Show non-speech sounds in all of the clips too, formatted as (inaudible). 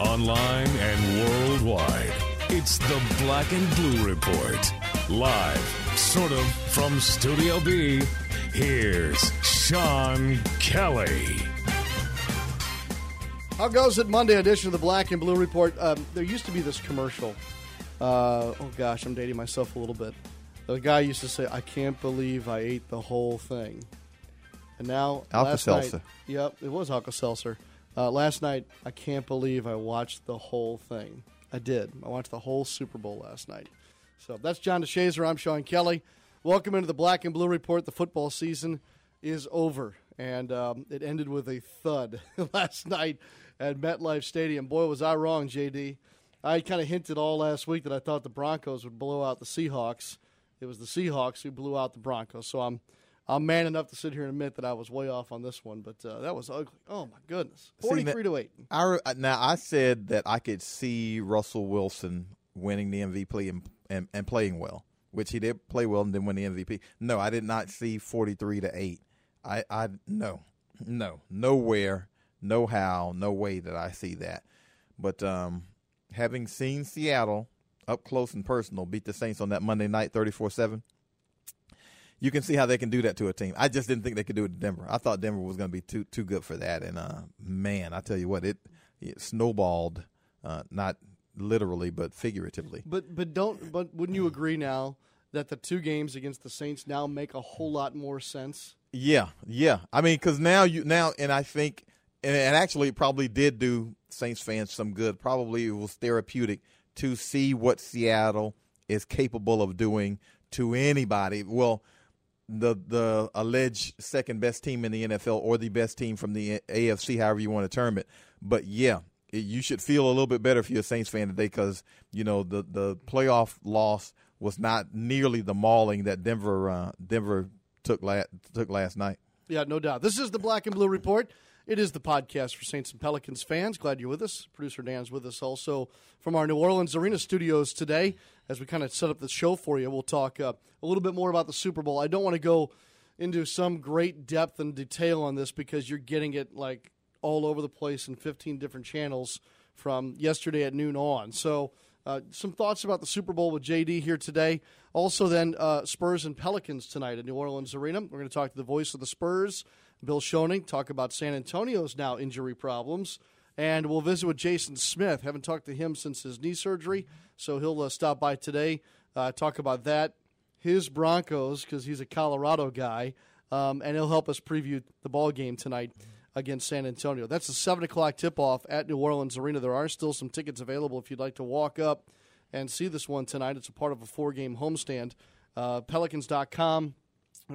Online and worldwide, it's the Black and Blue Report. Live, sort of, from Studio B, here's Sean Kelly. How goes it? Monday edition of the Black and Blue Report. Um, there used to be this commercial. Uh, oh gosh, I'm dating myself a little bit. The guy used to say, "I can't believe I ate the whole thing," and now last Alka-Seltzer. Yep, it was Alka Seltzer. Uh, last night, I can't believe I watched the whole thing. I did. I watched the whole Super Bowl last night. So that's John DeShazier. I'm Sean Kelly. Welcome into the Black and Blue Report. The football season is over, and um, it ended with a thud (laughs) last night at MetLife Stadium. Boy, was I wrong, JD. I kind of hinted all last week that I thought the Broncos would blow out the Seahawks. It was the Seahawks who blew out the Broncos. So I'm I'm man enough to sit here and admit that I was way off on this one, but uh, that was ugly. Oh my goodness, forty three to eight. I now I said that I could see Russell Wilson winning the MVP and, and and playing well, which he did play well and then win the MVP. No, I did not see forty three to eight. I I no no nowhere no how no way that I see that. But um, having seen Seattle up close and personal beat the Saints on that Monday night thirty four seven. You can see how they can do that to a team. I just didn't think they could do it to Denver. I thought Denver was going to be too too good for that, and uh, man, I tell you what, it, it snowballed, uh, not literally but figuratively. But but don't but wouldn't you agree now that the two games against the Saints now make a whole lot more sense? Yeah, yeah. I mean, because now you now, and I think, and, and actually, it probably did do Saints fans some good. Probably it was therapeutic to see what Seattle is capable of doing to anybody. Well, the the alleged second best team in the NFL or the best team from the AFC, however you want to term it. But yeah, it, you should feel a little bit better if you're a Saints fan today because you know the the playoff loss was not nearly the mauling that Denver uh, Denver took last took last night. Yeah, no doubt. This is the Black and Blue Report. It is the podcast for Saints and Pelicans fans. Glad you're with us. Producer Dan's with us also from our New Orleans Arena studios today. As we kind of set up the show for you, we'll talk uh, a little bit more about the Super Bowl. I don't want to go into some great depth and detail on this because you're getting it like all over the place in 15 different channels from yesterday at noon on. So, uh, some thoughts about the Super Bowl with JD here today. Also, then uh, Spurs and Pelicans tonight at New Orleans Arena. We're going to talk to the voice of the Spurs, Bill Schoening, talk about San Antonio's now injury problems. And we'll visit with Jason Smith. Haven't talked to him since his knee surgery, so he'll uh, stop by today, uh, talk about that, his Broncos, because he's a Colorado guy, um, and he'll help us preview the ball game tonight against San Antonio. That's a 7 o'clock tip off at New Orleans Arena. There are still some tickets available if you'd like to walk up and see this one tonight. It's a part of a four game homestand. Uh, Pelicans.com.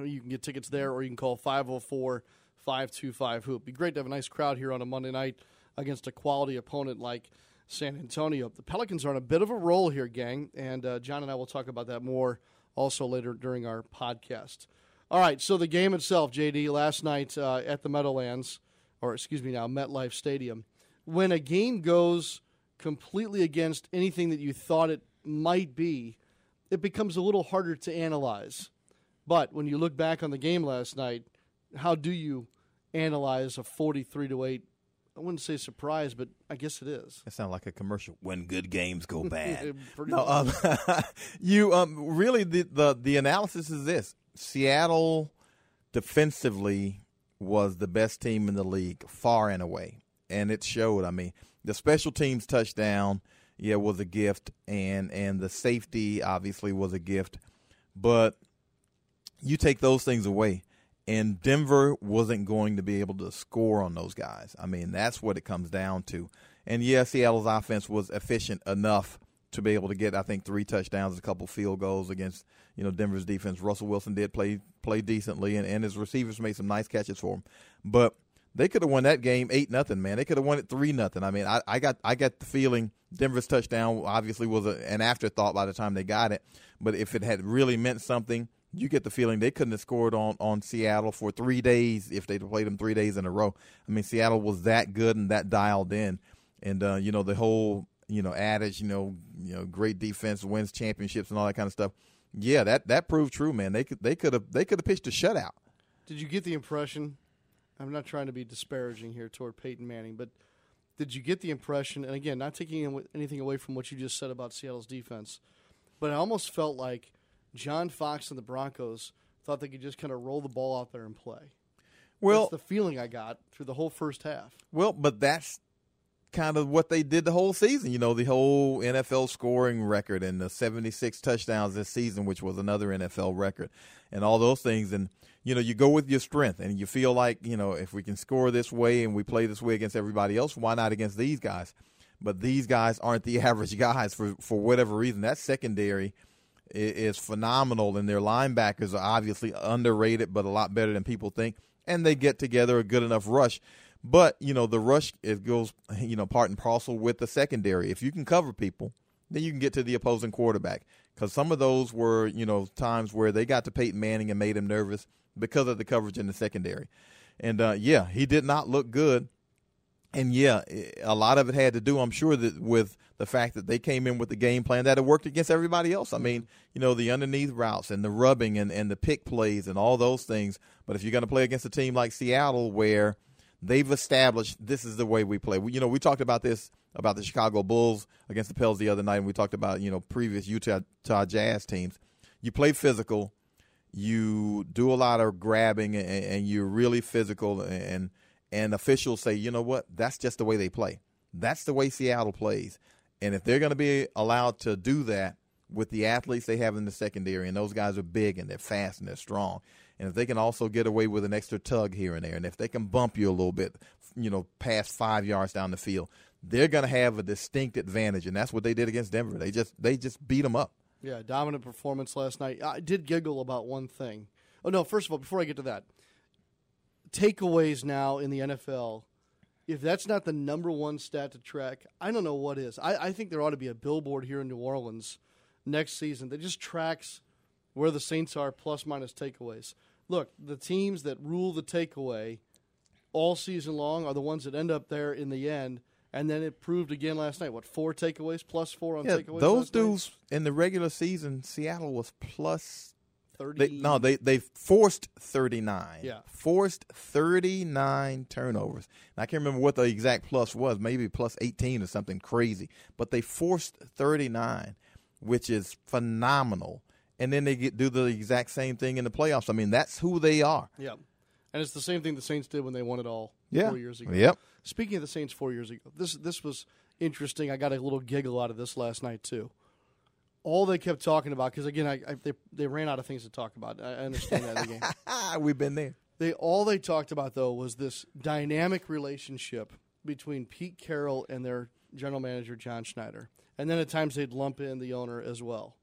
You can get tickets there, or you can call 504 525 Hoop. Be great to have a nice crowd here on a Monday night against a quality opponent like San Antonio. The Pelicans are on a bit of a roll here, gang, and uh, John and I will talk about that more also later during our podcast. All right, so the game itself, JD, last night uh, at the Meadowlands, or excuse me now, MetLife Stadium. When a game goes completely against anything that you thought it might be, it becomes a little harder to analyze. But when you look back on the game last night, how do you analyze a 43 to 8? I wouldn't say surprise, but I guess it is. That sounds like a commercial. When good games go (laughs) bad. No, um, (laughs) you um, really the, the the analysis is this: Seattle defensively was the best team in the league, far and away, and it showed. I mean, the special teams touchdown, yeah, was a gift, and and the safety obviously was a gift, but you take those things away. And Denver wasn't going to be able to score on those guys. I mean, that's what it comes down to. And yeah, Seattle's offense was efficient enough to be able to get, I think, three touchdowns, a couple field goals against, you know, Denver's defense. Russell Wilson did play play decently, and, and his receivers made some nice catches for him. But They could have won that game eight nothing, man. They could have won it three nothing. I mean, I, I got I got the feeling Denver's touchdown obviously was a, an afterthought by the time they got it, but if it had really meant something, you get the feeling they couldn't have scored on on Seattle for three days if they'd played them three days in a row. I mean, Seattle was that good and that dialed in, and uh, you know the whole you know adage, you know, you know, great defense wins championships and all that kind of stuff. Yeah, that that proved true, man. They could they could have they could have pitched a shutout. Did you get the impression? I'm not trying to be disparaging here toward Peyton Manning, but did you get the impression? And again, not taking anything away from what you just said about Seattle's defense, but I almost felt like John Fox and the Broncos thought they could just kind of roll the ball out there and play. Well, that's the feeling I got through the whole first half. Well, but that's kind of what they did the whole season. You know, the whole NFL scoring record and the 76 touchdowns this season, which was another NFL record, and all those things. And, you know, you go with your strength and you feel like, you know, if we can score this way and we play this way against everybody else, why not against these guys? But these guys aren't the (laughs) average guys for, for whatever reason. That secondary is phenomenal, and their linebackers are obviously underrated, but a lot better than people think. And they get together a good enough rush but you know the rush it goes you know part and parcel with the secondary. If you can cover people, then you can get to the opposing quarterback. Because some of those were you know times where they got to Peyton Manning and made him nervous because of the coverage in the secondary. And uh, yeah, he did not look good. And yeah, a lot of it had to do, I'm sure, that with the fact that they came in with the game plan that had worked against everybody else. I mean, you know, the underneath routes and the rubbing and, and the pick plays and all those things. But if you're going to play against a team like Seattle, where they've established this is the way we play. We, you know, we talked about this about the Chicago Bulls against the Pels the other night, and we talked about you know previous Utah, Jazz teams. You play physical, you do a lot of grabbing, and, and you're really physical. And and officials say, you know what, that's just the way they play. That's the way Seattle plays. And if they're going to be allowed to do that with the athletes they have in the secondary, and those guys are big and they're fast and they're strong, and if they can also get away with an extra tug here and there, and if they can bump you a little bit, you know, past five yards down the field, they're going to have a distinct advantage, and that's what they did against Denver. They just they just beat them up. Yeah, dominant performance last night. I did giggle about one thing. Oh no! First of all, before I get to that, takeaways now in the NFL. If that's not the number one stat to track, I don't know what is. I, I think there ought to be a billboard here in New Orleans next season that just tracks where the Saints are plus minus takeaways. Look, the teams that rule the takeaway all season long are the ones that end up there in the end. And then it proved again last night. What four takeaways plus four on yeah, takeaways? Those dudes night? in the regular season, Seattle was plus thirty. They, no, they they forced thirty nine. Yeah, forced thirty nine turnovers. And I can't remember what the exact plus was. Maybe plus eighteen or something crazy. But they forced thirty nine, which is phenomenal and then they get do the exact same thing in the playoffs. I mean, that's who they are. Yeah, and it's the same thing the Saints did when they won it all yeah. four years ago. Yep. Speaking of the Saints four years ago, this this was interesting. I got a little giggle out of this last night too. All they kept talking about, because again, I, I, they they ran out of things to talk about. I understand that in the game. We've been there. They all they talked about though was this dynamic relationship between Pete Carroll and their general manager John Schneider, and then at times they'd lump in the owner as well,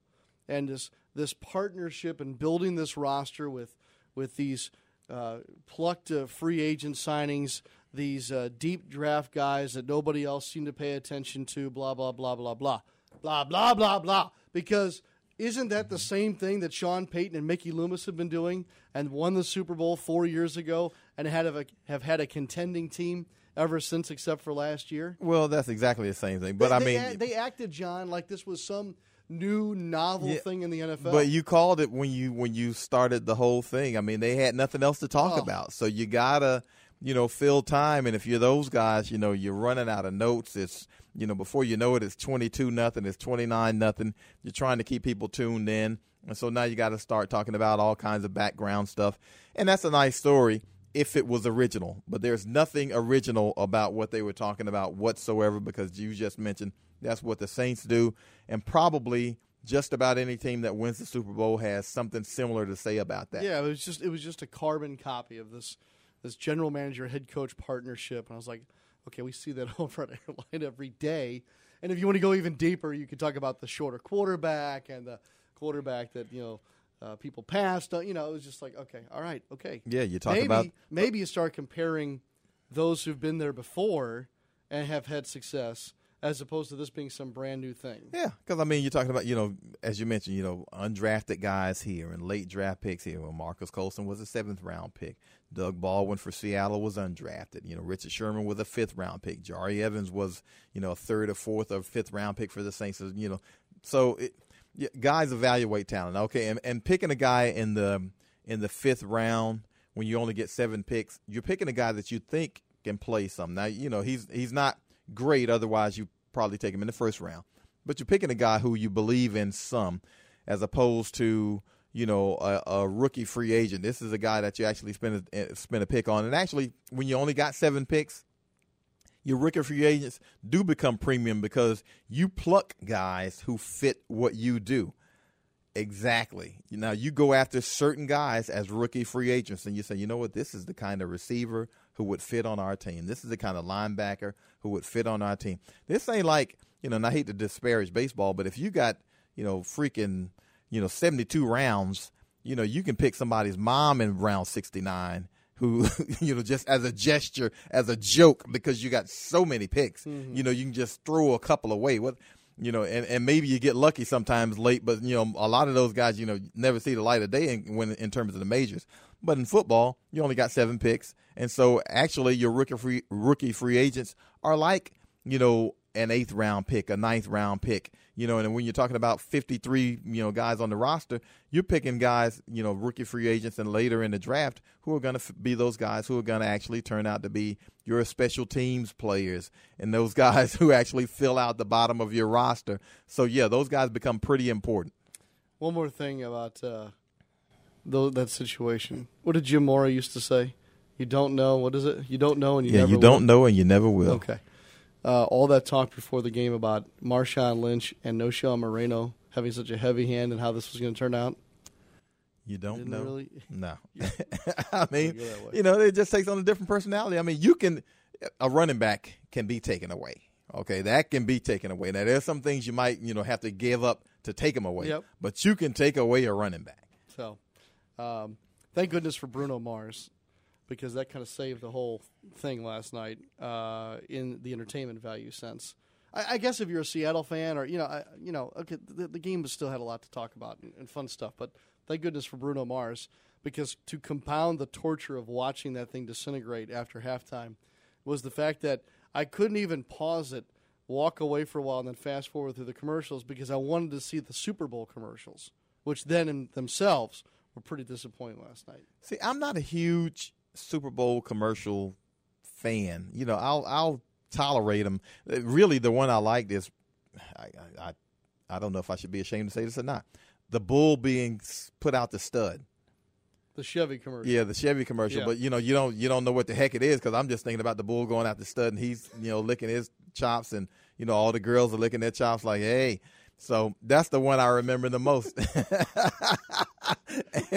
and this this partnership and building this roster with with these uh, plucked uh, free agent signings, these uh, deep draft guys that nobody else seemed to pay attention to, blah blah blah blah blah blah blah blah blah. Because isn't that the same thing that Sean Payton and Mickey Loomis have been doing and won the Super Bowl four years ago and had a, have had a contending team ever since, except for last year? Well, that's exactly the same thing. But they, I mean, they, they acted, John, like this was some new novel yeah, thing in the NFL. But you called it when you when you started the whole thing. I mean, they had nothing else to talk oh. about, so you gotta you know fill time. And if you're those guys, you know you're running out of notes. It's you know before you know it, it's 22 nothing. It's 29 nothing. You're trying to keep people tuned in, and so now you got to start talking about all kinds of background stuff. And that's a nice story if it was original, but there's nothing original about what they were talking about whatsoever because you just mentioned that's what the Saints do, and probably just about any team that wins the Super Bowl has something similar to say about that. Yeah, it was just it was just a carbon copy of this this general manager head coach partnership, and I was like, okay, we see that (laughs) over at Airline every day. And if you want to go even deeper, you could talk about the shorter quarterback and the quarterback that you know uh, people passed. You know, it was just like, okay, all right, okay. Yeah, you talk maybe, about maybe you start comparing those who've been there before and have had success, as opposed to this being some brand new thing. Yeah, because I mean, you're talking about you know, as you mentioned, you know, undrafted guys here and late draft picks here. Well, Marques Colston was a seventh round pick. Doug Baldwin for Seattle was undrafted. You know, Richard Sherman was a fifth round pick. Jahri Evans was you know a third or fourth or fifth round pick for the Saints. You know, so it, guys evaluate talent. Okay, and, and picking a guy in the in the fifth round when you only get seven picks, you're picking a guy that you think can play some. Now, you know, he's he's not great. Otherwise, you probably take him in the first round. But you're picking a guy who you believe in some, as opposed to you know a, a rookie free agent. This is a guy that you actually spend a, eh, spend a pick on. And actually, when you only got seven picks, your rookie free agents do become premium because you pluck guys who fit what you do. Exactly. Now you go after certain guys as rookie free agents, and you say, you know what, this is the kind of receiver who would fit on our team. This is the kind of linebacker who would fit on our team. This ain't like you know. And I hate to disparage baseball, but if you got you know freaking you know seventy two rounds, you know you can pick somebody's mom in round sixty nine. Who (laughs) you know just as a gesture, as a joke, because you got so many picks, mm-hmm. you know you can just throw a couple away. What you know, and, and maybe you get lucky sometimes late, but you know, a lot of those guys, you know, never see the light of day in, when in terms of the majors. But in football, you only got seven picks, and so actually, your rookie free rookie free agents are like you know an eighth round pick, a ninth round pick, you know, and when you're talking about 53, you know, guys on the roster, you're picking guys, you know, rookie free agents and later in the draft who are going to f- be those guys who are going to actually turn out to be your special teams players and those (laughs) guys who actually fill out the bottom of your roster. So yeah, those guys become pretty important. One more thing about uh, that situation. What did Jim Mora used to say? You don't know. What is it? You don't know, and you yeah, never. you don't know, and you never will. Okay uh, all that talk before the game about Marshawn Lynch and Knowshon Moreno having such a heavy hand and how this was going to turn out? You don't Didn't know. Really? No. (laughs) (laughs) I mean, you know, it just takes on a different personality. I mean, you can a running back can be taken away. Okay, that can be taken away. Now, there's some things you might you know have to give up to take them away. Yep. But you can take away a running back. So, um, thank goodness for Bruno Mars because that kind of saved the whole thing last night uh, in the entertainment value sense. I, I, guess if you're a Seattle fan, or you know, I, you know, okay, the, the, game still had a lot to talk about and, and, fun stuff. But thank goodness for Bruno Mars because to compound the torture of watching that thing disintegrate after halftime was the fact that I couldn't even pause it, walk away for a while, and then fast forward through the commercials because I wanted to see the Super Bowl commercials, which then in themselves were pretty disappointing last night. See, I'm not a huge Super Bowl commercial fan. You know, I'll I'll tolerate them. Really, the one I liked is I, I I don't know if I should be ashamed to say this or not. The bull being put out the stud. The Chevy commercial. Yeah, the Chevy commercial. Yeah. But you know, you don't you don't know what the heck it is because I'm just thinking about the bull going out the stud and he's you know licking his chops and you know all the girls are licking their chops like, hey, so that's the one I remember the most. (laughs) (laughs)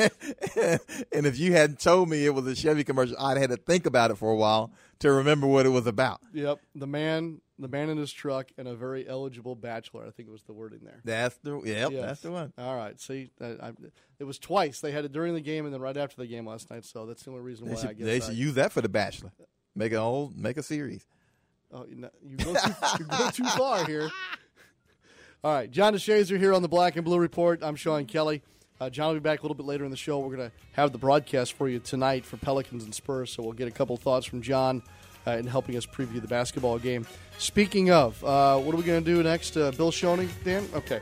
and, if you hadn't told me it was a Chevy commercial, I'd had to think about it for a while to remember what it was about. Yep, the man, the man in his truck, and a very eligible bachelor. I think it was the wording there. That's the yep, yes. that's the one. All right, see, I, I, it was twice. They had it during the game and then right after the game last night. So that's the only reason they why should, I guess they should use that for the bachelor. Make a whole, make a series. Oh, you, go too, you go too far here. (laughs) All right, John DeShazier here on the Black and Blue Report. I'm Sean Kelly. Uh, John will be back a little bit later in the show. We're going to have the broadcast for you tonight for Pelicans and Spurs, so we'll get a couple thoughts from John uh, in helping us preview the basketball game. Speaking of, uh, what are we going to do next? Uh, Bill Schoening, Dan? Okay.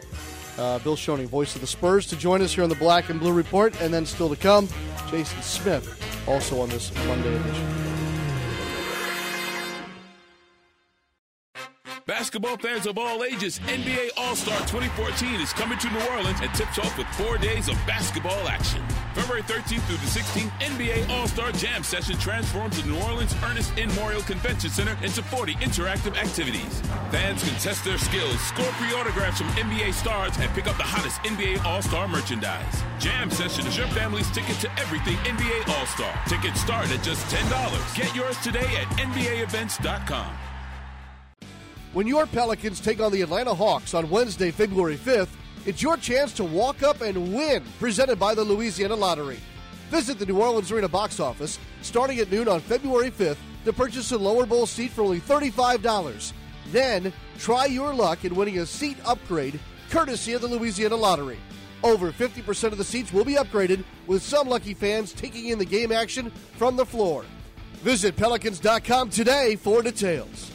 Uh, Bill Schoening, voice of the Spurs, to join us here on the Black and Blue Report, and then still to come, Jason Smith, also on this Monday edition. Basketball fans of all ages, NBA All Star 2014 is coming to New Orleans and tips off with four days of basketball action. February 13th through the 16th, NBA All Star Jam Session transforms the New Orleans Ernest N. Morial Convention Center into 40 interactive activities. Fans can test their skills, score free autographs from NBA stars, and pick up the hottest NBA All Star merchandise. Jam Session is your family's ticket to everything NBA All Star. Tickets start at just $10. Get yours today at NBAEvents.com. When your Pelicans take on the Atlanta Hawks on Wednesday, February 5th, it's your chance to walk up and win, presented by the Louisiana Lottery. Visit the New Orleans Arena box office starting at noon on February 5th to purchase a lower bowl seat for only $35. Then try your luck in winning a seat upgrade courtesy of the Louisiana Lottery. Over 50% of the seats will be upgraded, with some lucky fans taking in the game action from the floor. Visit Pelicans.com today for details.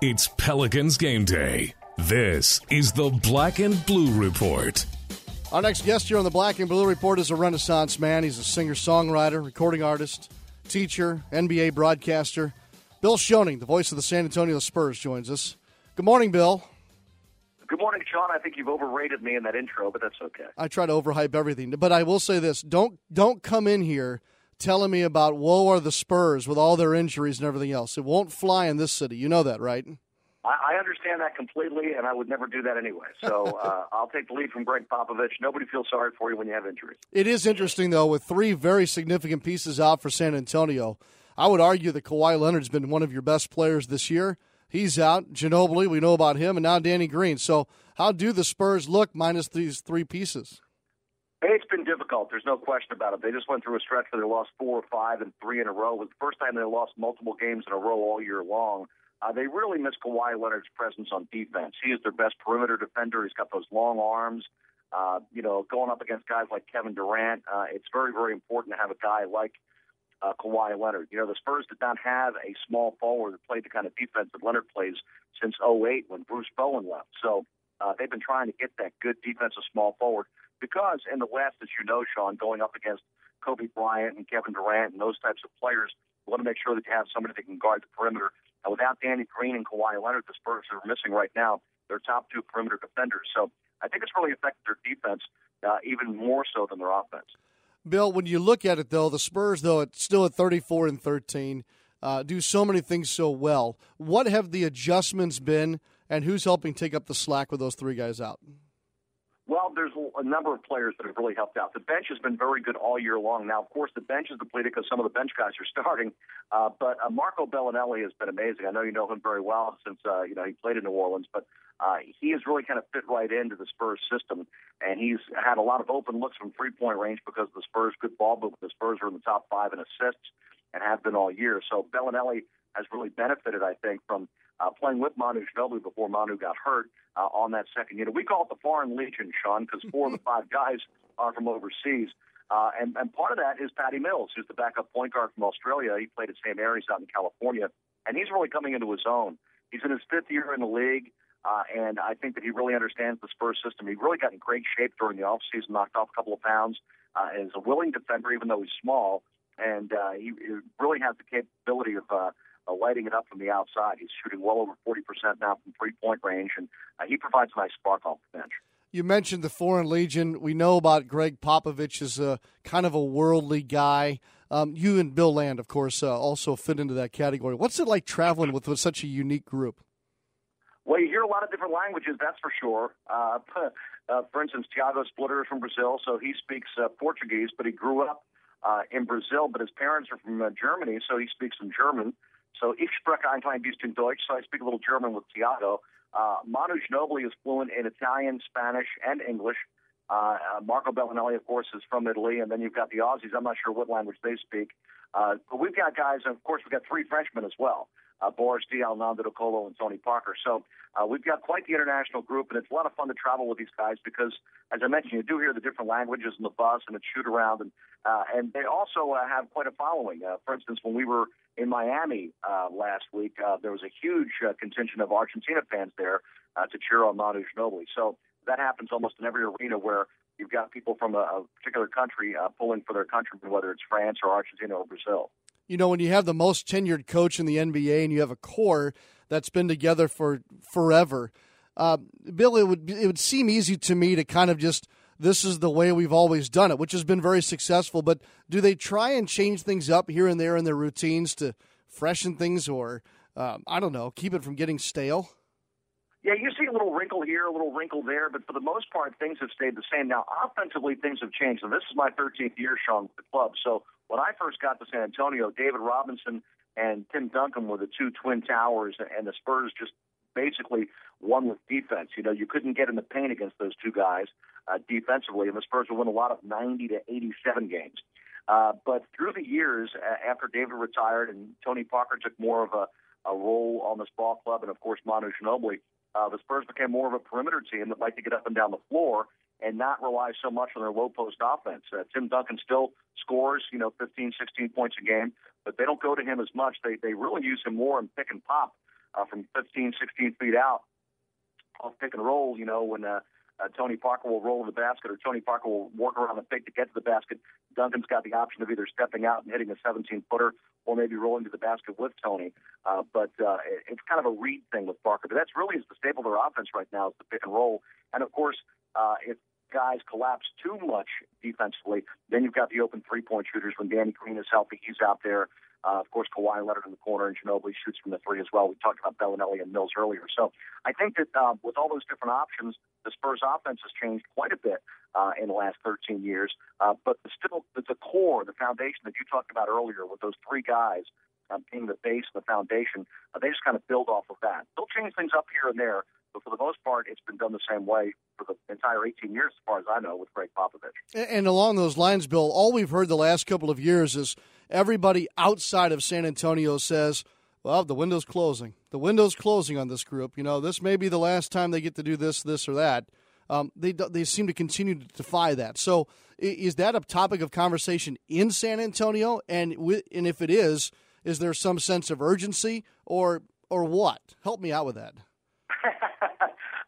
It's Pelicans game day. This is the Black and Blue Report. Our next guest here on the Black and Blue Report is a Renaissance man. He's a singer songwriter, recording artist, teacher, NBA broadcaster. Bill Schoening, the voice of the San Antonio Spurs, joins us. Good morning, Bill. Good morning, Sean. I think you've overrated me in that intro, but that's okay. I try to overhype everything, but I will say this: don't don't come in here telling me about woe are the Spurs with all their injuries and everything else. It won't fly in this city. You know that, right? I, understand that completely, and I would never do that anyway. So (laughs) uh, I'll take the lead from Gregg Popovich. Nobody feels sorry for you when you have injuries. It is interesting, though, with three very significant pieces out for San Antonio. I would argue that Kawhi Leonard's been one of your best players this year. He's out. Ginobili, we know about him, and now Danny Green. So, how do the Spurs look minus these three pieces? It's been difficult. There's no question about it. They just went through a stretch where they lost four or five and three in a row. It was the first time they lost multiple games in a row all year long. Uh, they really miss Kawhi Leonard's presence on defense. He is their best perimeter defender. He's got those long arms. Uh, you know, going up against guys like Kevin Durant, uh, it's very, very important to have a guy like uh, Kawhi Leonard. You know, the Spurs did not have a small forward that played the kind of defense that Leonard plays since 08 when Bruce Bowen left. So uh, they've been trying to get that good defensive small forward because in the West, as you know, Sean, going up against Kobe Bryant and Kevin Durant and those types of players, you want to make sure that you have somebody that can guard the perimeter. And without Danny Green and Kawhi Leonard, the Spurs are missing right now their top two perimeter defenders. So I think it's really affected their defense uh, even more so than their offense. Bill, when you look at it, though, the Spurs, though, it's still at 34 and 13, uh, do so many things so well. What have the adjustments been, and who's helping take up the slack with those three guys out? Well, there's a number of players that have really helped out. The bench has been very good all year long. Now, of course, the bench is depleted because some of the bench guys are (laughs) starting. Uh, but uh, Marco Belinelli has been amazing. I know you know him very well since uh, you know he played in New Orleans, but uh, he has really kind of fit right into the Spurs system, and he's had a lot of open looks from three point range because the Spurs' good ball movement. The Spurs are in the top five in assists and have been all year. So Belinelli has really benefited, I think, from uh, playing with Manu Ginobili before Manu got hurt uh, on that second unit. We call it the Foreign Legion, Sean, because four of the five guys are from overseas. Uh, and, and part of that is Patty Mills, who's the backup point guard from Australia. He played at St. Mary's out in California, and he's really coming into his own. He's in his fifth year in the league. Uh, and I think that he really understands the Spurs system. He really got in great shape during the offseason, knocked off a couple of pounds, uh, is a willing defender, even though he's small. And uh, he, he really has the capability of uh, uh, lighting it up from the outside. He's shooting well over 40% now from three point range, and uh, he provides a nice spark off the bench. You mentioned the Foreign Legion. We know about Gregg Popovich as a kind of a worldly guy. Um, you and Bill Land, of course, uh, also fit into that category. What's it like traveling with, with such a unique group? Well, you hear a lot of different languages, that's for sure. Uh, (laughs) uh, for instance, Tiago Splitter is from Brazil, so he speaks uh, Portuguese, but he grew up uh, in Brazil, but his parents are from uh, Germany, so he speaks in German. So ich spreche ein klein bisschen Deutsch, so I speak a little German with Tiago. Uh, Manu Ginobili is fluent in Italian, Spanish, and English. Uh, uh, Marco Belinelli, of course, is from Italy, and then you've got the Aussies. I'm not sure what language they speak. Uh, but we've got guys, and of course, we've got three Frenchmen as well uh, Boris Diaw, Nando De Colo, and Tony Parker. So uh, we've got quite the international group, and it's a lot of fun to travel with these guys because, as I mentioned, you do hear the different languages in the bus and the shoot around, and uh, and they also uh, have quite a following. Uh, for instance, when we were in Miami uh, last week, uh, there was a huge uh, contingent of Argentina fans there uh, to cheer on Manu Ginobili. So that happens almost in every arena where you've got people from a, a particular country uh, pulling for their countrymen, whether it's France or Argentina or Brazil you know, when you have the most tenured coach in the NBA and you have a core that's been together for forever, uh, Bill, it would it would seem easy to me to kind of just this is the way we've always done it, which has been very successful. But do they try and change things up here and there in their routines to freshen things, or um, I don't know, keep it from getting stale? Yeah, you see a little wrinkle here, a little wrinkle there, but for the most part, things have stayed the same. Now, offensively, things have changed. And this is my 13th year, Sean, with the club. So when I first got to San Antonio, David Robinson and Tim Duncan were the two twin towers, and the Spurs just basically won with defense. You know, you couldn't get in the paint against those two guys uh, defensively, and the Spurs would win a lot of 90 to 87 games. Uh, but through the years, uh, after David retired and Tony Parker took more of a, a role on this ball club, and of course Manu Ginobili, uh, the Spurs became more of a perimeter team that liked to get up and down the floor and not rely so much on their low post offense. Uh, Tim Duncan still scores, you know, 15, 16 points a game, but they don't go to him as much. They they really use him more in pick and pop uh, from 15, 16 feet out off pick and roll. You know, when uh, uh, Tony Parker will roll in the basket or Tony Parker will work around the pick to get to the basket. Duncan's got the option of either stepping out and hitting a 17 footer or maybe rolling to the basket with Tony. Uh, but uh, it's kind of a read thing with Parker. But that's really is the staple of their offense right now is the pick and roll. And of course, uh, if guys collapse too much defensively, then you've got the open three point shooters. When Danny Green is healthy, he's out there. Uh, of course, Kawhi Leonard in the corner and Ginobili shoots from the three as well. We talked about Belinelli and Mills earlier. So I think that uh, with all those different options, the Spurs offense has changed quite a bit uh, in the last 13 years. Uh, but still, the, core, the foundation that you talked about earlier with those three guys um, being the base the foundation, uh, they just kind of build off of that. They'll change things up here and there, but for the most part, it's been done the same way for the entire 18 years, as far as I know, with Gregg Popovich. And along those lines, Bill, all we've heard the last couple of years is everybody outside of San Antonio says, well, the window's closing. The window's closing on this group. You know, this may be the last time they get to do this, this, or that. Um, they they seem to continue to defy that. So, is that a topic of conversation in San Antonio? And and if it is, is there some sense of urgency or or what? Help me out with that.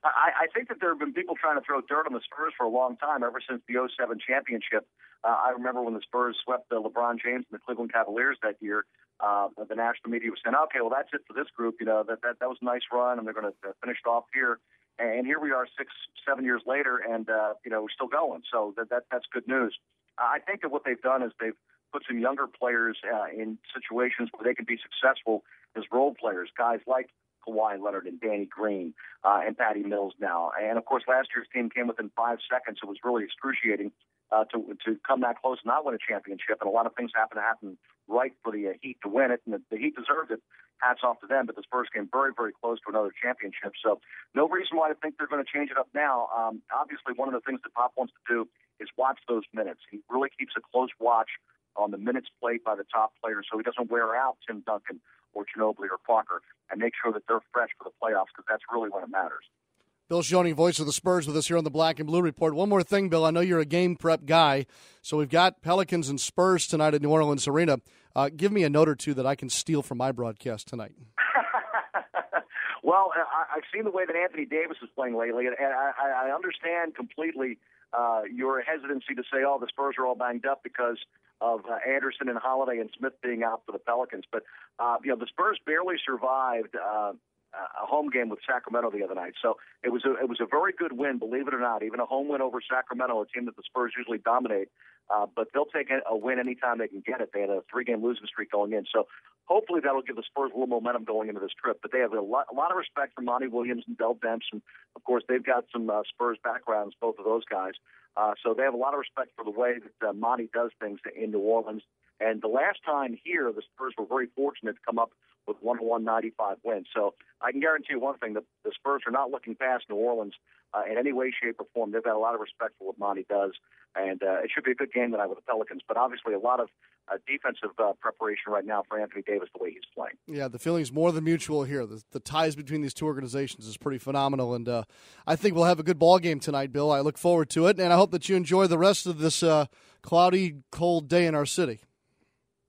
I, I think that there have been people trying to throw dirt on the Spurs for a long time, ever since the 07 championship. Uh, I remember when the Spurs swept uh, LeBron James and the Cleveland Cavaliers that year. Uh, the national media was saying, "Okay, well that's it for this group. You know that that, that was a nice run, and they're going to finish it off here." And here we are, six, seven years later, and uh, you know we're still going. So that, that that's good news. I think that what they've done is they've put some younger players uh, in situations where they can be successful as role players. Guys like Kawhi Leonard and Danny Green uh, and Patty Mills now. And of course, last year's team came within five seconds. It was really excruciating uh, to to come that close and not win a championship. And a lot of things happen to happen right for the uh, Heat to win it, and the, the Heat deserved it. Hats off to them. But the Spurs came very, very close to another championship. So no reason why I think they're going to change it up now. Um, obviously, one of the things that Pop wants to do is watch those minutes. He really keeps a close watch on the minutes played by the top players, so he doesn't wear out Tim Duncan or Ginobili or Parker, and make sure that they're fresh for the playoffs because that's really when it matters. Bill Schoening, voice of the Spurs, with us here on the Black and Blue Report. One more thing, Bill. I know you're a game prep guy, so we've got Pelicans and Spurs tonight at New Orleans Arena. Uh, give me a note or two that I can steal from my broadcast tonight. (laughs) well, I, have seen the way that Anthony Davis is playing lately, and I, I understand completely uh, your hesitancy to say, "Oh, the Spurs are all banged up," because of uh, Anderson and Holiday and Smith being out for the Pelicans. But uh, you know, the Spurs barely survived uh, a home game with Sacramento the other night. So it was a it was a very good win, believe it or not. Even a home win over Sacramento, a team that the Spurs usually dominate. Uh, but they'll take a, win anytime they can get it. They had a three game losing streak going in. So hopefully that'll give the Spurs a little momentum going into this trip. But they have a lot, a lot of respect for Monty Williams and Dell. And of course, they've got some uh, Spurs backgrounds, both of those guys. Uh, so they have a lot of respect for the way that uh, Monty does things in New Orleans. And the last time here, the Spurs were very fortunate to come up with 101.95 wins. So I can guarantee you one thing: the, the Spurs are not looking past New Orleans uh, in any way, shape, or form. They've got a lot of respect for what Monty does, and uh, it should be a good game tonight with the Pelicans. But obviously, a lot of uh, defensive uh, preparation right now for Anthony Davis the way he's playing. Yeah, the feeling's more than mutual here. The, the ties between these two organizations is pretty phenomenal, and uh, I think we'll have a good ball game tonight, Bill. I look forward to it, and I hope that you enjoy the rest of this uh, cloudy, cold day in our city.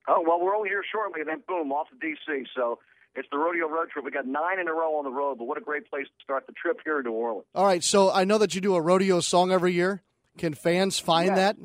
Oh well, we're only here shortly, and then boom, off to DC. So it's the rodeo road trip. We got nine in a row on the road, but what a great place to start the trip here in New Orleans. All right, so I know that you do a rodeo song every year. Can fans find that?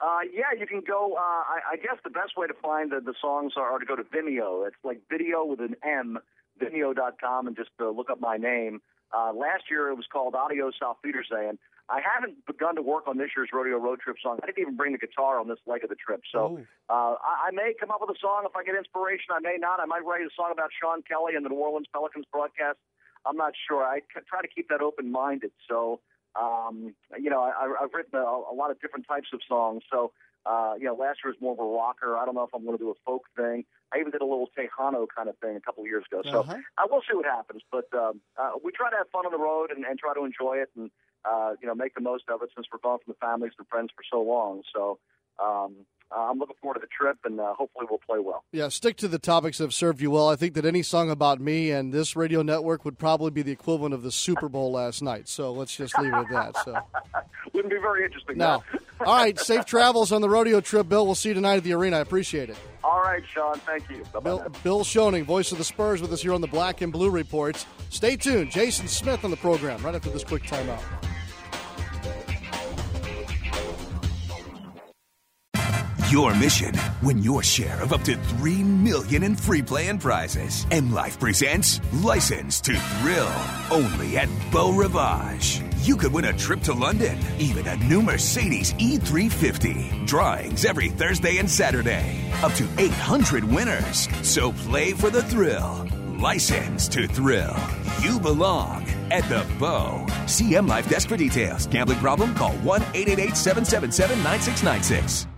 Uh, yeah, you can go. Uh, I, I guess the best way to find the, the songs are, are to go to Vimeo. It's like video with an M, Vimeo.com, and just uh, look up my name. Uh, last year it was called Audio South Petersay, and I haven't begun to work on this year's rodeo road trip song. I didn't even bring the guitar on this leg of the trip, so uh, I, I may come up with a song if I get inspiration. I may not. I might write a song about Sean Kelly and the New Orleans Pelicans broadcast. I'm not sure. I try to keep that open minded. So, um, you know, I, I've written a, a lot of different types of songs. So, uh, you know, last year was more of a rocker. I don't know if I'm going to do a folk thing. I even did a little Tejano kind of thing a couple of years ago. So uh-huh. I will see what happens. But um, uh, we try to have fun on the road and, and try to enjoy it and, uh, you know, make the most of it since we're gone from the families and friends for so long. So, um, uh, I'm looking forward to the trip, and uh, hopefully we'll play well. Yeah, stick to the topics that have served you well. I think that any song about me and this radio network would probably be the equivalent of the Super Bowl last night. So let's just leave it at that. So (laughs) wouldn't be very interesting. No. (laughs) All right, safe travels on the rodeo trip, Bill. We'll see you tonight at the arena. I appreciate it. All right, Sean. Thank you. Bye-bye Bill, Bill Schoening, voice of the Spurs, with us here on the Black and Blue Reports. Stay tuned. Jason Smith on the program right after this quick timeout. Your mission, win your share of up to three million in free play and prizes. M Life presents License to Thrill, only at Beau Rivage. You could win a trip to London, even a new Mercedes E350. Drawings every Thursday and Saturday. Up to 800 winners. So play for the thrill. License to Thrill. You belong at the Beau. See M Life Desk for details. Gambling problem? Call 1 888 777 9696.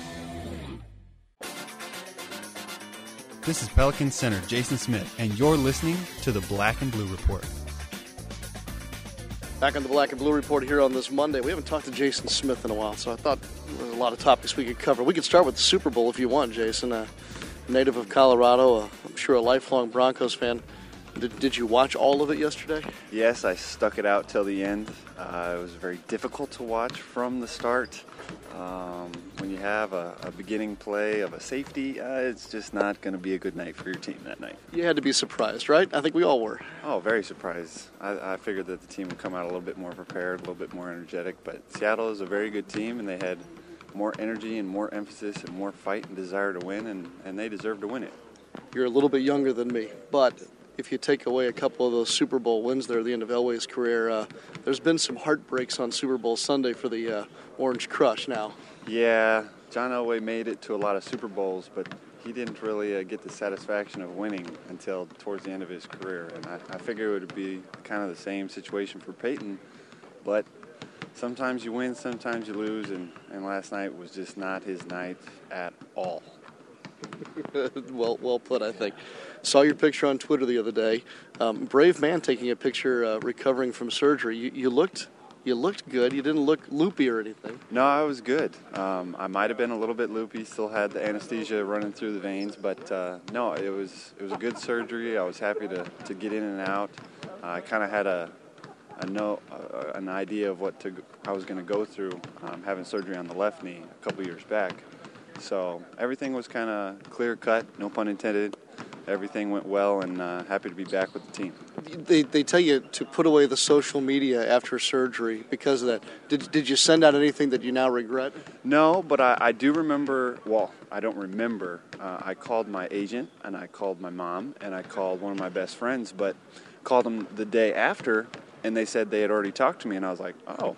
This is Pelican Center Jason Smith, and you're listening to the Black and Blue Report. Back on the Black and Blue Report here on this Monday. We haven't talked to Jason Smith in a while, so I thought there were a lot of topics we could cover. We could start with the Super Bowl if you want, Jason. A native of Colorado, I'm sure a lifelong Broncos fan. Did, did you watch all of it yesterday? Yes, I stuck it out till the end. Uh, it was very difficult to watch from the start. Um, when you have a, a, beginning play of a safety, uh, it's just not going to be a good night for your team that night. You had to be surprised, right? I think we all were. Oh, very surprised. I, I figured that the team would come out a little bit more prepared, a little bit more energetic, but Seattle is a very good team, and they had more energy and more emphasis and more fight and desire to win, and, and they deserve to win it. You're a little bit younger than me, but if you take away a couple of those Super Bowl wins there at the end of Elway's career, uh, there's been some heartbreaks on Super Bowl Sunday for the uh, Orange Crush now. Yeah, John Elway made it to a lot of Super Bowls, but he didn't really uh, get the satisfaction of winning until towards the end of his career. And I, I figure it would be kind of the same situation for Peyton, but sometimes you win, sometimes you lose, and, and last night was just not his night at all. (laughs) well, well put, I think. Saw your picture on Twitter the other day. Um, brave man taking a picture uh, recovering from surgery. You, you, looked. You looked good. You didn't look loopy or anything. No, I was good. Um, I might have been a little bit loopy. Still had the anesthesia running through the veins, but uh, no, it was it was a good surgery. I was happy to, to get in and out. Uh, I kind of had a a know uh, an idea of what to I was going to go through um, having surgery on the left knee a couple years back. So everything was kind of clear cut, no pun intended everything went well and uh, happy to be back with the team. They, they tell you to put away the social media after surgery because of that. Did, did you send out anything that you now regret? No, but I, I do remember, well, I don't remember. Uh, I called my agent and I called my mom and I called one of my best friends, but called them the day after and they said they had already talked to me and I was like, oh,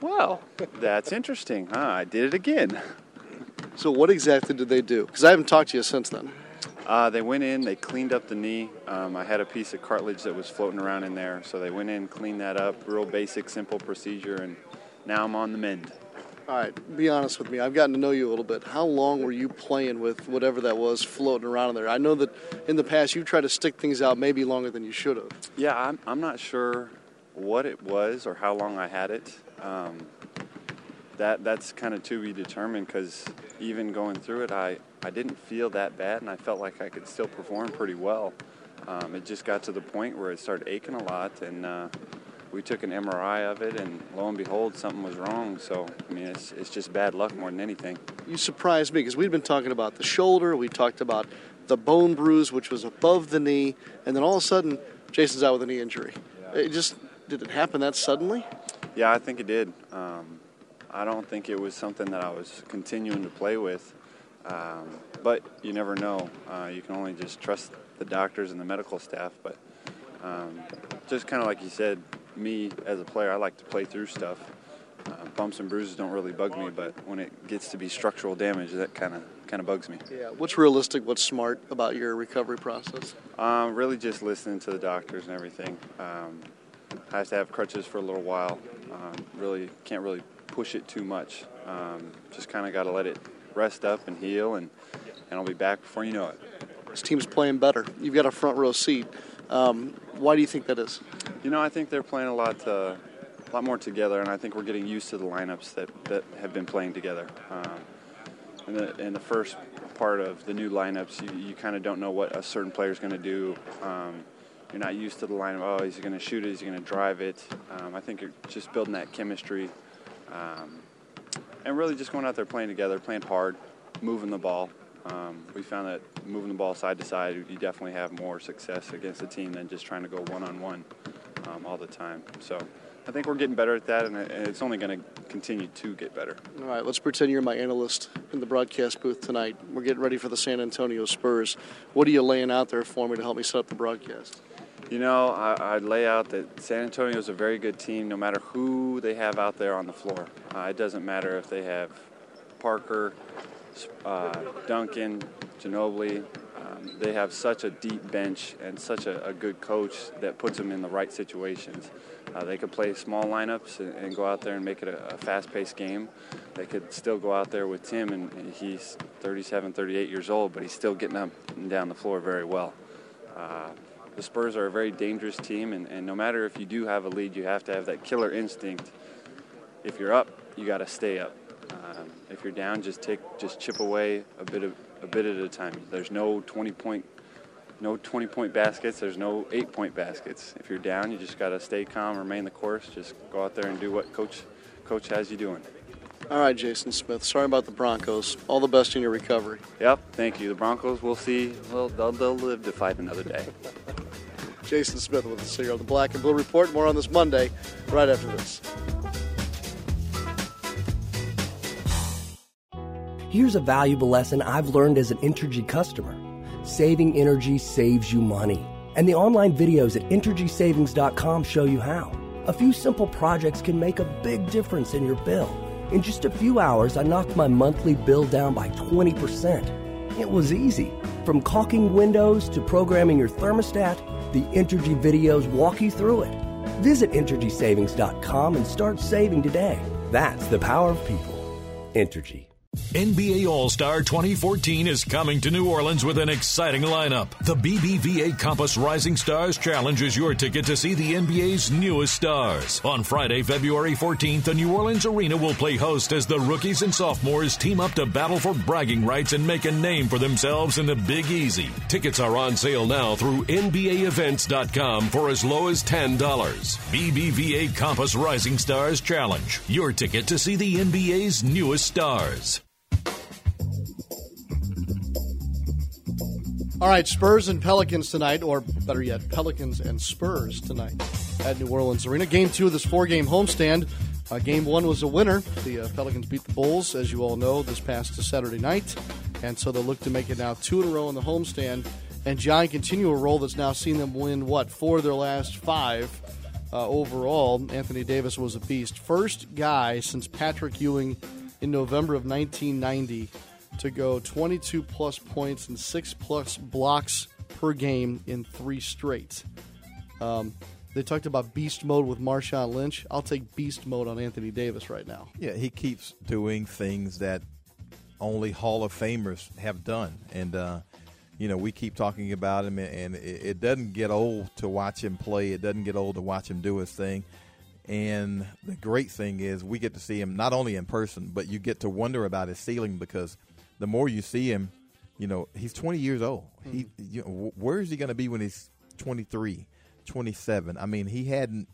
well, that's interesting, huh? I did it again. (laughs) So what exactly did they do? Because I haven't talked to you since then. Uh, they went in, they cleaned up the knee. Um, I had a piece of cartilage that was floating around in there, so they went in, cleaned that up. Real basic, simple procedure, and now I'm on the mend. All right, be honest with me. I've gotten to know you a little bit. How long were you playing with whatever that was floating around in there? I know that in the past you tried to stick things out maybe longer than you should have. Yeah, I'm, I'm not sure what it was or how long I had it. Um, that that's kind of to be determined because even going through it, I, I didn't feel that bad and I felt like I could still perform pretty well. Um, it just got to the point where it started aching a lot and uh, we took an MRI of it and lo and behold, something was wrong. So, I mean, it's, it's just bad luck more than anything. You surprised me because we'd been talking about the shoulder, we talked about the bone bruise, which was above the knee, and then all of a sudden, Jason's out with a knee injury. Yeah. It just, did it happen that suddenly? Yeah, I think it did. Um, I don't think it was something that I was continuing to play with. Um, but you never know. Uh, you can only just trust the doctors and the medical staff. But um, just kind of like you said, me as a player, I like to play through stuff. Uh, bumps and bruises don't really bug me, but when it gets to be structural damage, that kind of kind of bugs me. Yeah. What's realistic? What's smart about your recovery process? Um, really, just listening to the doctors and everything. Um, I have to have crutches for a little while. Um, really can't really push it too much. Um, just kind of got to let it rest up and heal, and and I'll be back before you know it. This team's playing better. You've got a front row seat. Um, why do you think that is? You know, I think they're playing a lot, uh, a lot more together, and I think we're getting used to the lineups that, that have been playing together. Um, in the in the first part of the new lineups, you, you kind of don't know what a certain player is going to do. Um, you're not used to the lineup. Oh, is he going to shoot it? Is he going to drive it? Um, I think you're just building that chemistry, um, and really just going out there playing together, playing hard, moving the ball. Um, we found that moving the ball side to side, you definitely have more success against a team than just trying to go one on one all the time. So I think we're getting better at that, and it's only going to continue to get better. All right, let's pretend you're my analyst in the broadcast booth tonight. We're getting ready for the San Antonio Spurs. What are you laying out there for me to help me set up the broadcast? You know, I, would lay out that San Antonio is a very good team no matter who they have out there on the floor. Uh, it doesn't matter if they have Parker, uh, Duncan, Ginobili. Um, they have such a deep bench and such a, a, good coach that puts them in the right situations. Uh, they could play small lineups and, and, go out there and make it a, a fast-paced game. They could still go out there with Tim, and, and, he's 37, 38 years old, but he's still getting up and down the floor very well. The Spurs are a very dangerous team, and, and no matter if you do have a lead, you have to have that killer instinct. If you're up, you got to stay up. Um, if you're down, just take, just chip away a bit of a bit at a time. There's no 20 point, no 20 point baskets. There's no eight point baskets. If you're down, you just got to stay calm, remain the course. Just go out there and do what coach, coach has you doing. All right, Jason Smith. Sorry about the Broncos. All the best in your recovery. Yep, thank you. The Broncos, we'll see. Well, they'll, they'll live to fight another day. (laughs) Jason Smith with us here on the Black and Blue Report. More on this Monday, right after this. Here's a valuable lesson I've learned as an Entergy customer saving energy saves you money. And the online videos at EnergySavings.com show you how. A few simple projects can make a big difference in your bill. In just a few hours, I knocked my monthly bill down by 20%. It was easy. From caulking windows to programming your thermostat, the Entergy videos walk you through it. Visit EnergySavings.com and start saving today. That's the power of people. Entergy. NBA All Star 2014 is coming to New Orleans with an exciting lineup. The BBVA Compass Rising Stars Challenge is your ticket to see the NBA's newest stars. On Friday, February 14th, the New Orleans Arena will play host as the rookies and sophomores team up to battle for bragging rights and make a name for themselves in the Big Easy. Tickets are on sale now through NBAEvents.com for as low as $10. BBVA Compass Rising Stars Challenge, your ticket to see the NBA's newest stars. All right, Spurs and Pelicans tonight, or better yet, Pelicans and Spurs tonight at New Orleans Arena. Game two of this four game homestand. Uh, game one was a winner. The uh, Pelicans beat the Bulls, as you all know, this past Saturday night. And so they'll look to make it now two in a row in the homestand. And John continue a roll that's now seen them win, what, four of their last five uh, overall. Anthony Davis was a beast. First guy since Patrick Ewing in November of 1990 to go 22 plus points and six plus blocks per game in three straight. Um, they talked about beast mode with Marshawn Lynch. I'll take beast mode on Anthony Davis right now. Yeah, he keeps doing things that only Hall of Famers have done, and uh, you know we keep talking about him, and it, it doesn't get old to watch him play. It doesn't get old to watch him do his thing. And the great thing is we get to see him not only in person, but you get to wonder about his ceiling because – the more you see him, you know, he's 20 years old. Mm-hmm. He, you know, where is he going to be when he's 23, 27? I mean, he hadn't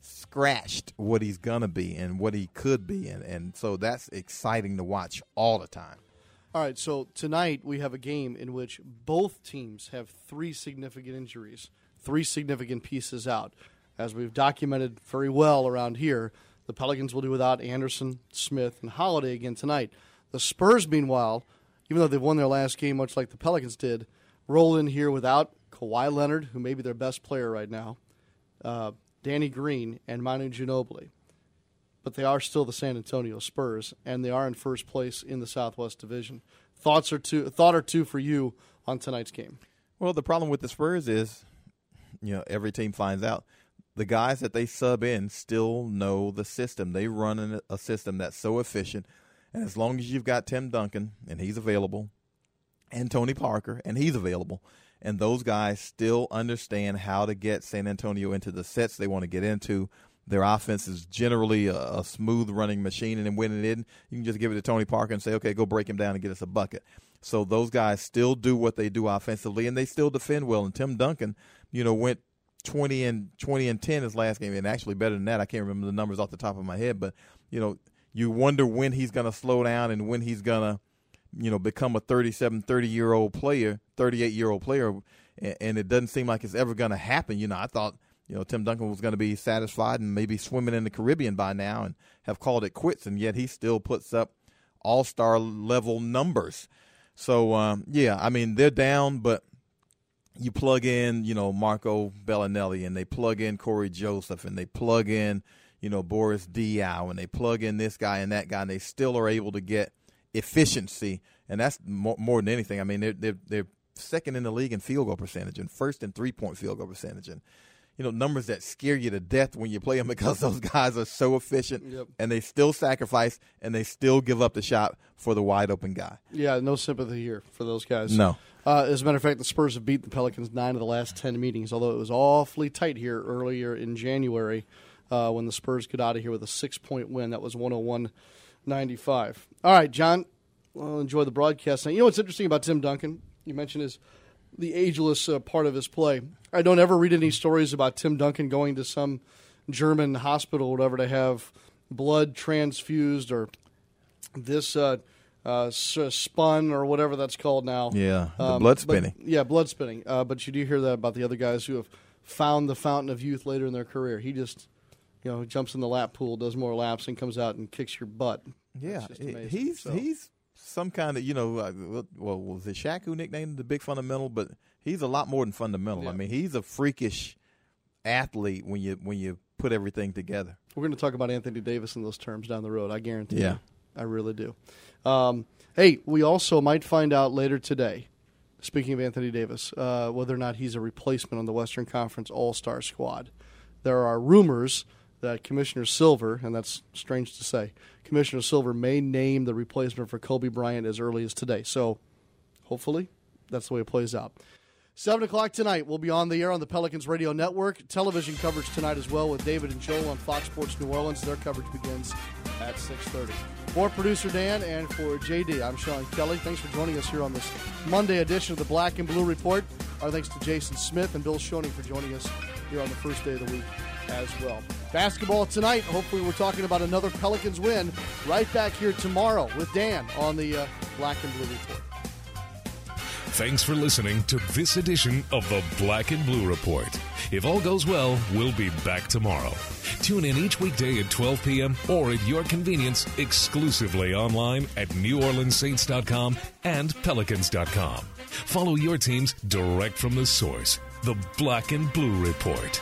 scratched what he's going to be and what he could be. And, and so that's exciting to watch all the time. All right, so tonight we have a game in which both teams have three significant injuries, three significant pieces out. As we've documented very well around here, the Pelicans will do without Anderson, Smith, and Holiday again tonight. The Spurs, meanwhile, even though they've won their last game, much like the Pelicans did, roll in here without Kawhi Leonard, who may be their best player right now, uh, Danny Green, and Manu Ginobili. But they are still the San Antonio Spurs, and they are in first place in the Southwest Division. thoughts or two, thought or two for you on tonight's game. Well, the problem with the Spurs is, you know, every team finds out the guys that they sub in still know the system. They run a system that's so efficient, and as long as you've got Tim Duncan and he's available, and Tony Parker and he's available, and those guys still understand how to get San Antonio into the sets they want to get into. Their offense is generally a, a smooth running machine, and then when it in, you can just give it to Tony Parker and say, "Okay, go break him down and get us a bucket." So those guys still do what they do offensively, and they still defend well. And Tim Duncan, you know, went twenty and twenty and ten his last game, and actually better than that. I can't remember the numbers off the top of my head, but you know, you wonder when he's going to slow down and when he's going to, you know, become a 37, 30 year old player, 38 year old player, and, and it doesn't seem like it's ever going to happen. You know, I thought you know Tim Duncan was going to be satisfied and maybe swimming in the Caribbean by now and have called it quits, and yet he still puts up all star level numbers. So um, yeah, I mean they're down, but you plug in, you know, Marco Belinelli, and they plug in Cory Joseph, and they plug in, you know, Boris Diaw, and they plug in this guy and that guy, and they still are able to get efficiency, and that's more, more than anything. I mean, they're, they're they're second in the league in field goal percentage and first in three point field goal percentage, and you know numbers that scare you to death when you play them (laughs) because those guys are so efficient Yep. and they still sacrifice and they still give up the shot for the wide open guy. Yeah, no sympathy here for those guys. No. Uh, as a matter of fact, the Spurs have beat the Pelicans nine of the last ten meetings, although it was awfully tight here earlier in January uh, when the Spurs got out of here with a six point win. That was 101 95. All right, John, well, enjoy the broadcast. Now, you know what's interesting about Tim Duncan? You mentioned his the ageless uh, part of his play. I don't ever read any stories about Tim Duncan going to some German hospital or whatever to have blood transfused or this uh, uh, spun or whatever that's called now. Yeah, the Um, blood but- spinning. yeah, blood spinning. Uh, but you do hear that about the other guys who have found the fountain of youth later in their career. He just, you know, jumps in the lap pool, does more laps, and comes out and kicks your butt. Yeah, That's just he- amazing. he's So- he's some kind of you know uh, well was it Shaq who nicknamed the big fundamental, but he's a lot more than fundamental. I mean, he's a freakish athlete when you when you put everything together. We're going to talk about Anthony Davis in those terms down the road. I guarantee. Yeah. you. I really do. Um, hey, we also might find out later today. Speaking of Anthony Davis, uh, whether or not he's a replacement on the Western Conference All Star squad. There are rumors that Commissioner Silver, and that's strange to say, Commissioner Silver may name the replacement for Kobe Bryant as early as today. So, hopefully, that's the way it plays out. Seven o'clock tonight, we'll be on the air on the Pelicans Radio Network. Television coverage tonight as well with David and Joel on Fox Sports New Orleans. Their coverage begins at six thirty. For producer Dan and for JD, I'm Sean Kelly. Thanks for joining us here on this Monday edition of the Black and Blue Report. Our thanks to Jason Smith and Bill Schoening for joining us here on the first day of the week as well. Basketball tonight. Hopefully, we're talking about another Pelicans win. Right back here tomorrow with Dan on the uh, Black and Blue Report. Thanks for listening to this edition of the Black and Blue Report. If all goes well, we'll be back tomorrow. Tune in each weekday at 12 p.m. or at your convenience exclusively online at NewOrleansSaints.com and Pelicans.com. Follow your teams direct from the source, the Black and Blue Report.